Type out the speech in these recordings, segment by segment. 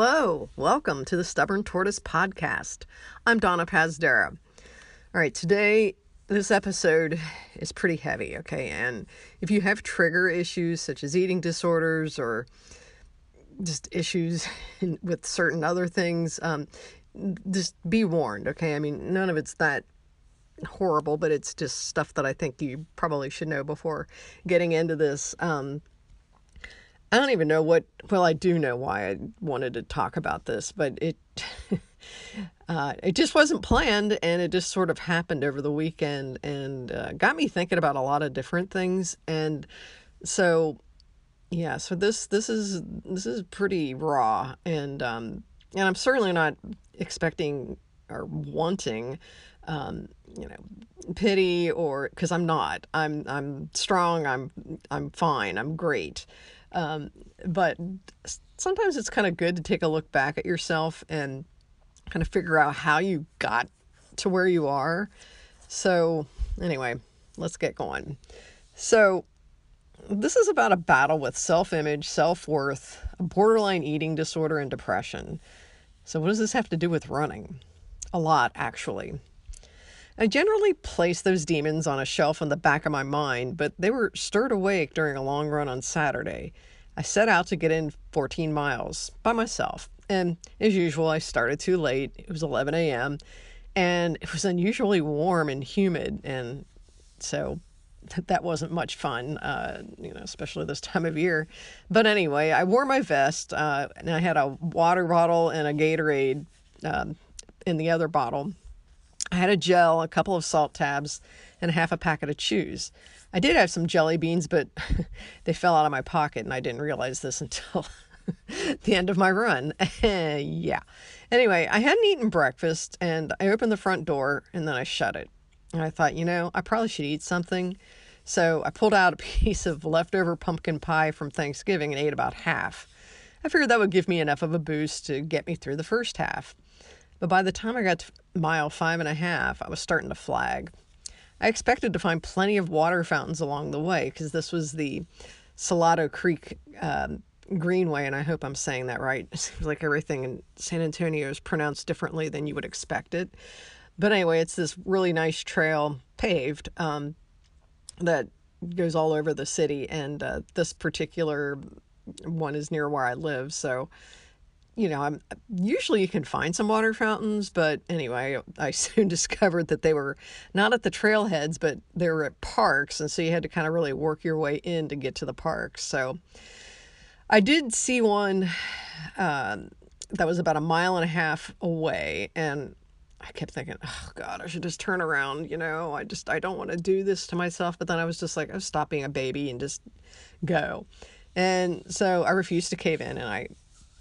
Hello, welcome to the Stubborn Tortoise Podcast. I'm Donna Pazdera. All right, today, this episode is pretty heavy, okay? And if you have trigger issues such as eating disorders or just issues with certain other things, um, just be warned, okay? I mean, none of it's that horrible, but it's just stuff that I think you probably should know before getting into this. Um, I don't even know what, well, I do know why I wanted to talk about this, but it, uh, it just wasn't planned and it just sort of happened over the weekend and uh, got me thinking about a lot of different things. And so, yeah, so this, this is, this is pretty raw and, um, and I'm certainly not expecting or wanting, um, you know, pity or, cause I'm not, I'm, I'm strong. I'm, I'm fine. I'm great. Um, but sometimes it's kind of good to take a look back at yourself and kind of figure out how you got to where you are. So, anyway, let's get going. So, this is about a battle with self image, self worth, borderline eating disorder, and depression. So, what does this have to do with running? A lot, actually. I generally place those demons on a shelf in the back of my mind, but they were stirred awake during a long run on Saturday. I set out to get in 14 miles by myself, and as usual, I started too late. It was 11 a.m., and it was unusually warm and humid, and so that wasn't much fun, uh, you know, especially this time of year. But anyway, I wore my vest, uh, and I had a water bottle and a Gatorade um, in the other bottle I had a gel, a couple of salt tabs, and half a packet of chews. I did have some jelly beans, but they fell out of my pocket, and I didn't realize this until the end of my run. yeah. Anyway, I hadn't eaten breakfast, and I opened the front door, and then I shut it. And I thought, you know, I probably should eat something. So I pulled out a piece of leftover pumpkin pie from Thanksgiving and ate about half. I figured that would give me enough of a boost to get me through the first half. But by the time I got to mile five and a half, I was starting to flag. I expected to find plenty of water fountains along the way because this was the Salado Creek um, Greenway, and I hope I'm saying that right. It seems like everything in San Antonio is pronounced differently than you would expect it. But anyway, it's this really nice trail, paved, um, that goes all over the city, and uh, this particular one is near where I live. So you know, I'm usually you can find some water fountains, but anyway, I soon discovered that they were not at the trailheads, but they were at parks, and so you had to kind of really work your way in to get to the parks. So I did see one uh, that was about a mile and a half away, and I kept thinking, oh God, I should just turn around. You know, I just I don't want to do this to myself. But then I was just like, oh, stop being a baby and just go. And so I refused to cave in, and I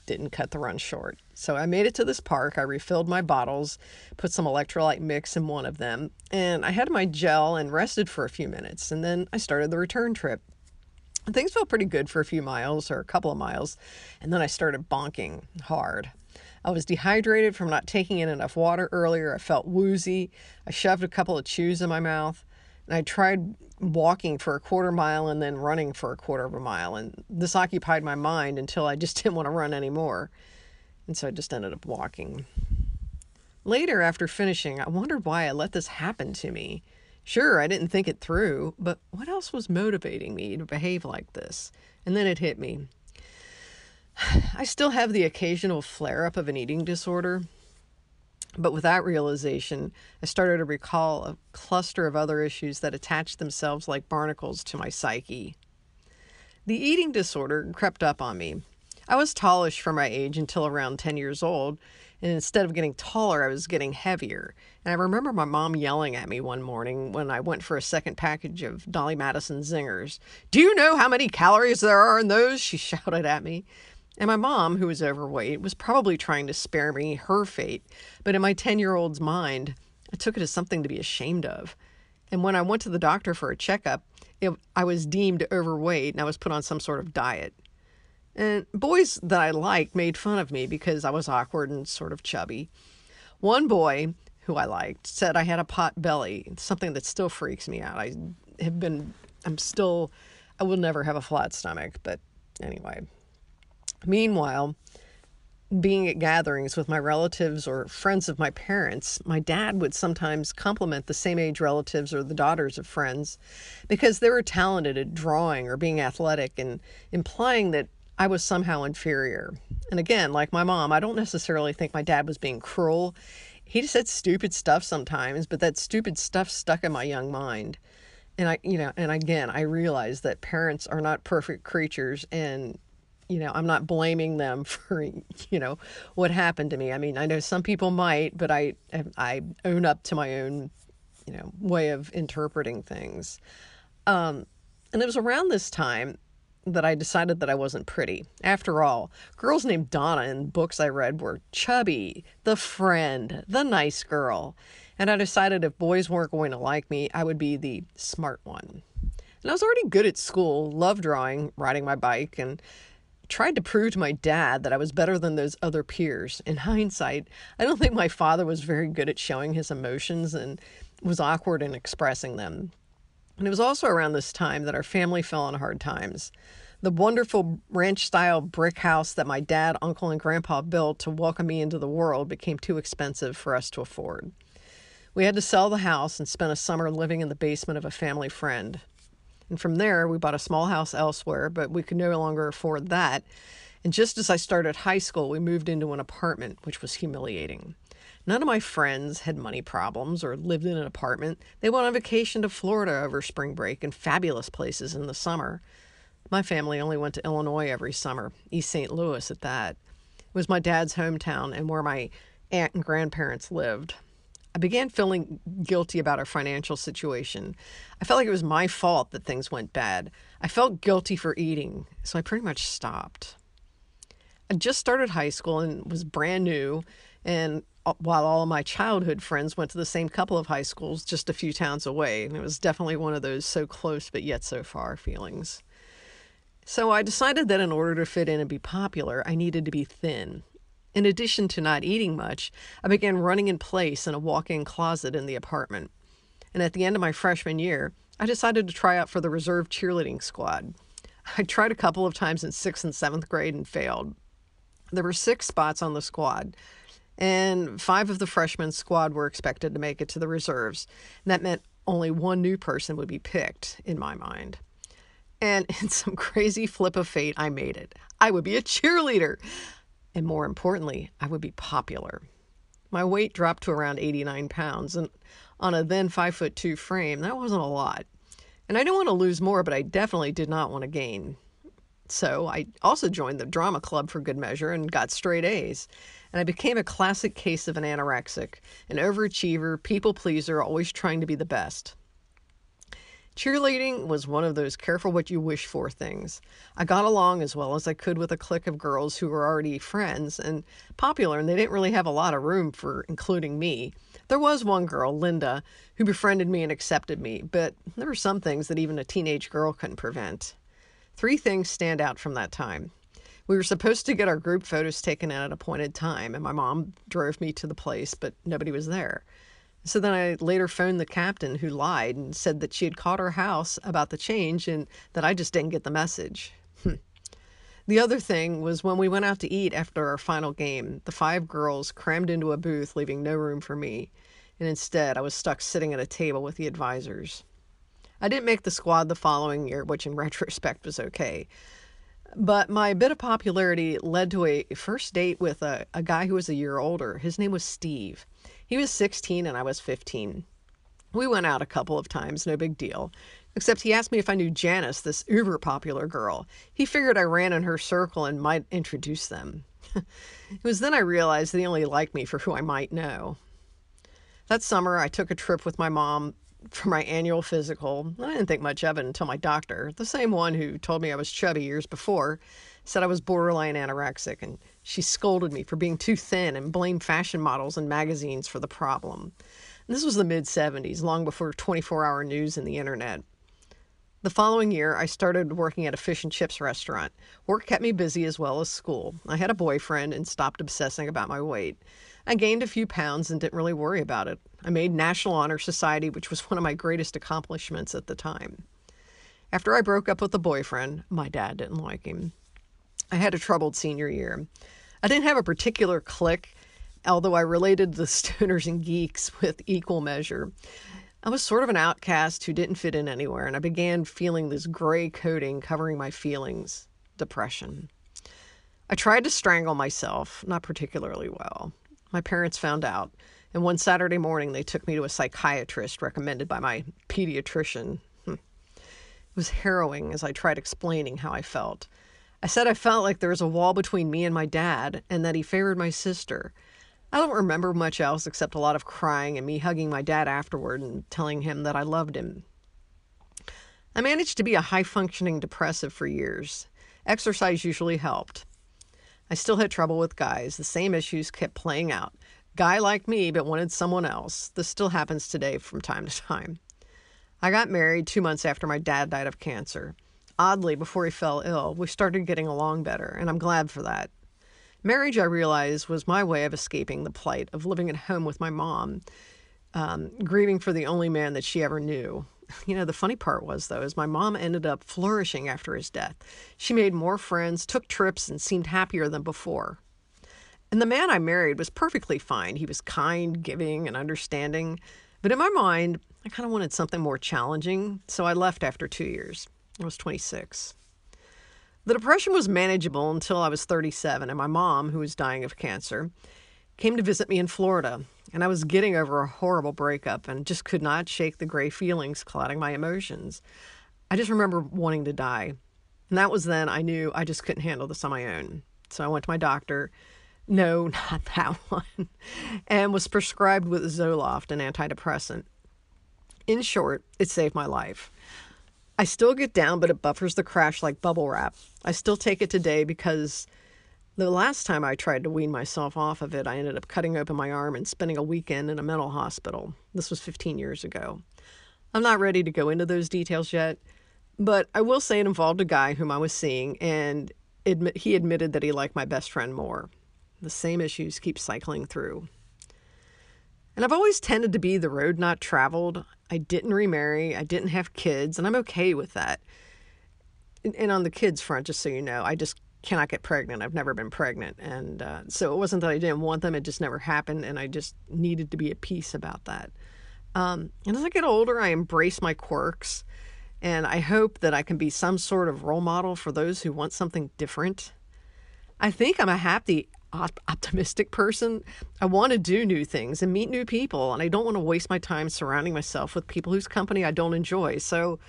didn't cut the run short. So I made it to this park. I refilled my bottles, put some electrolyte mix in one of them, and I had my gel and rested for a few minutes. And then I started the return trip. Things felt pretty good for a few miles or a couple of miles, and then I started bonking hard. I was dehydrated from not taking in enough water earlier. I felt woozy. I shoved a couple of chews in my mouth. And I tried walking for a quarter mile and then running for a quarter of a mile. And this occupied my mind until I just didn't want to run anymore. And so I just ended up walking. Later, after finishing, I wondered why I let this happen to me. Sure, I didn't think it through, but what else was motivating me to behave like this? And then it hit me. I still have the occasional flare up of an eating disorder, but with that realization, I started to recall a cluster of other issues that attached themselves like barnacles to my psyche. The eating disorder crept up on me. I was tallish for my age until around 10 years old, and instead of getting taller, I was getting heavier. And I remember my mom yelling at me one morning when I went for a second package of Dolly Madison Zingers. Do you know how many calories there are in those? She shouted at me. And my mom, who was overweight, was probably trying to spare me her fate, but in my 10 year old's mind, I took it as something to be ashamed of. And when I went to the doctor for a checkup, it, I was deemed overweight and I was put on some sort of diet. And boys that I liked made fun of me because I was awkward and sort of chubby. One boy who I liked said I had a pot belly, something that still freaks me out. I have been, I'm still, I will never have a flat stomach, but anyway, Meanwhile, being at gatherings with my relatives or friends of my parents, my dad would sometimes compliment the same age relatives or the daughters of friends because they were talented at drawing or being athletic and implying that I was somehow inferior. And again, like my mom, I don't necessarily think my dad was being cruel. He just said stupid stuff sometimes, but that stupid stuff stuck in my young mind. And I, you know, and again, I realize that parents are not perfect creatures and you know, I'm not blaming them for, you know, what happened to me. I mean, I know some people might, but I I own up to my own, you know, way of interpreting things. Um, and it was around this time that I decided that I wasn't pretty. After all, girls named Donna in books I read were chubby, the friend, the nice girl. And I decided if boys weren't going to like me, I would be the smart one. And I was already good at school, loved drawing, riding my bike, and tried to prove to my dad that I was better than those other peers. In hindsight, I don't think my father was very good at showing his emotions and was awkward in expressing them. And it was also around this time that our family fell on hard times. The wonderful ranch style brick house that my dad, uncle, and grandpa built to welcome me into the world became too expensive for us to afford. We had to sell the house and spend a summer living in the basement of a family friend. And from there, we bought a small house elsewhere, but we could no longer afford that. And just as I started high school, we moved into an apartment, which was humiliating. None of my friends had money problems or lived in an apartment. They went on vacation to Florida over spring break and fabulous places in the summer. My family only went to Illinois every summer, East St. Louis at that. It was my dad's hometown and where my aunt and grandparents lived. I began feeling guilty about our financial situation. I felt like it was my fault that things went bad. I felt guilty for eating, so I pretty much stopped. I just started high school and was brand new, and uh, while all of my childhood friends went to the same couple of high schools just a few towns away, and it was definitely one of those so close but yet so far feelings. So I decided that in order to fit in and be popular, I needed to be thin. In addition to not eating much, I began running in place in a walk in closet in the apartment. And at the end of my freshman year, I decided to try out for the reserve cheerleading squad. I tried a couple of times in sixth and seventh grade and failed. There were six spots on the squad, and five of the freshman squad were expected to make it to the reserves. And that meant only one new person would be picked, in my mind. And in some crazy flip of fate, I made it. I would be a cheerleader and more importantly, I would be popular. My weight dropped to around 89 pounds, and on a then 5 foot 2 frame, that wasn't a lot. And I didn't want to lose more, but I definitely did not want to gain. So I also joined the drama club for good measure and got straight A's. And I became a classic case of an anorexic, an overachiever, people pleaser, always trying to be the best. Cheerleading was one of those careful what you wish for things. I got along as well as I could with a clique of girls who were already friends and popular, and they didn't really have a lot of room for including me. There was one girl, Linda, who befriended me and accepted me, but there were some things that even a teenage girl couldn't prevent. Three things stand out from that time. We were supposed to get our group photos taken at an appointed time, and my mom drove me to the place, but nobody was there. So then I later phoned the captain who lied and said that she had called her house about the change and that I just didn't get the message. Hmm. The other thing was when we went out to eat after our final game, the five girls crammed into a booth, leaving no room for me. And instead, I was stuck sitting at a table with the advisors. I didn't make the squad the following year, which in retrospect was okay. But my bit of popularity led to a first date with a, a guy who was a year older. His name was Steve. He was 16 and I was 15. We went out a couple of times, no big deal. Except he asked me if I knew Janice, this uber popular girl. He figured I ran in her circle and might introduce them. it was then I realized they only liked me for who I might know. That summer, I took a trip with my mom for my annual physical. I didn't think much of it until my doctor, the same one who told me I was chubby years before, said I was borderline anorexic, and she scolded me for being too thin and blamed fashion models and magazines for the problem. And this was the mid 70s, long before 24 hour news and the internet. The following year, I started working at a fish and chips restaurant. Work kept me busy as well as school. I had a boyfriend and stopped obsessing about my weight. I gained a few pounds and didn't really worry about it. I made National Honor Society, which was one of my greatest accomplishments at the time. After I broke up with the boyfriend, my dad didn't like him. I had a troubled senior year. I didn't have a particular clique, although I related the stoners and geeks with equal measure. I was sort of an outcast who didn't fit in anywhere, and I began feeling this gray coating covering my feelings depression. I tried to strangle myself, not particularly well. My parents found out, and one Saturday morning they took me to a psychiatrist recommended by my pediatrician. Hmm. It was harrowing as I tried explaining how I felt. I said I felt like there was a wall between me and my dad, and that he favored my sister. I don't remember much else except a lot of crying and me hugging my dad afterward and telling him that I loved him. I managed to be a high functioning depressive for years. Exercise usually helped. I still had trouble with guys. The same issues kept playing out. Guy like me, but wanted someone else. This still happens today from time to time. I got married two months after my dad died of cancer. Oddly, before he fell ill, we started getting along better, and I'm glad for that. Marriage, I realized, was my way of escaping the plight of living at home with my mom, um, grieving for the only man that she ever knew. You know, the funny part was, though, is my mom ended up flourishing after his death. She made more friends, took trips, and seemed happier than before. And the man I married was perfectly fine. He was kind, giving, and understanding. But in my mind, I kind of wanted something more challenging, so I left after two years. I was 26. The depression was manageable until I was 37, and my mom, who was dying of cancer, came to visit me in Florida and I was getting over a horrible breakup and just could not shake the gray feelings clouding my emotions. I just remember wanting to die. And that was then I knew I just couldn't handle this on my own. So I went to my doctor. No, not that one. and was prescribed with Zoloft, an antidepressant. In short, it saved my life. I still get down, but it buffers the crash like bubble wrap. I still take it today because the last time I tried to wean myself off of it, I ended up cutting open my arm and spending a weekend in a mental hospital. This was 15 years ago. I'm not ready to go into those details yet, but I will say it involved a guy whom I was seeing, and admit, he admitted that he liked my best friend more. The same issues keep cycling through. And I've always tended to be the road not traveled. I didn't remarry, I didn't have kids, and I'm okay with that. And on the kids front, just so you know, I just cannot get pregnant. I've never been pregnant. And uh, so it wasn't that I didn't want them, it just never happened. And I just needed to be at peace about that. Um, and as I get older, I embrace my quirks. And I hope that I can be some sort of role model for those who want something different. I think I'm a happy, optimistic person. I want to do new things and meet new people. And I don't want to waste my time surrounding myself with people whose company I don't enjoy. So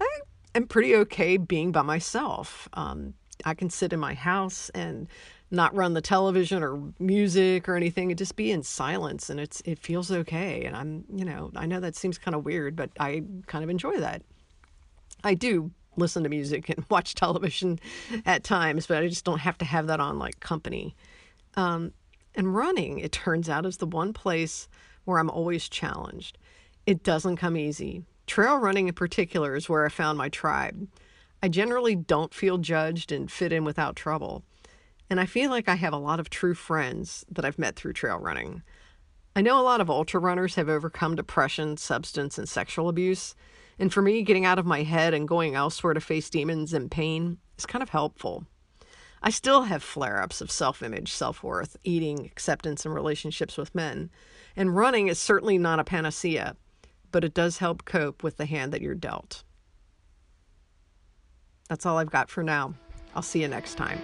I am pretty okay being by myself. Um, I can sit in my house and not run the television or music or anything and just be in silence and it's it feels okay and I'm you know I know that seems kind of weird but I kind of enjoy that. I do listen to music and watch television at times but I just don't have to have that on like company. Um, and running it turns out is the one place where I'm always challenged. It doesn't come easy. Trail running in particular is where I found my tribe. I generally don't feel judged and fit in without trouble. And I feel like I have a lot of true friends that I've met through trail running. I know a lot of ultra runners have overcome depression, substance, and sexual abuse. And for me, getting out of my head and going elsewhere to face demons and pain is kind of helpful. I still have flare ups of self image, self worth, eating, acceptance, and relationships with men. And running is certainly not a panacea, but it does help cope with the hand that you're dealt. That's all I've got for now. I'll see you next time.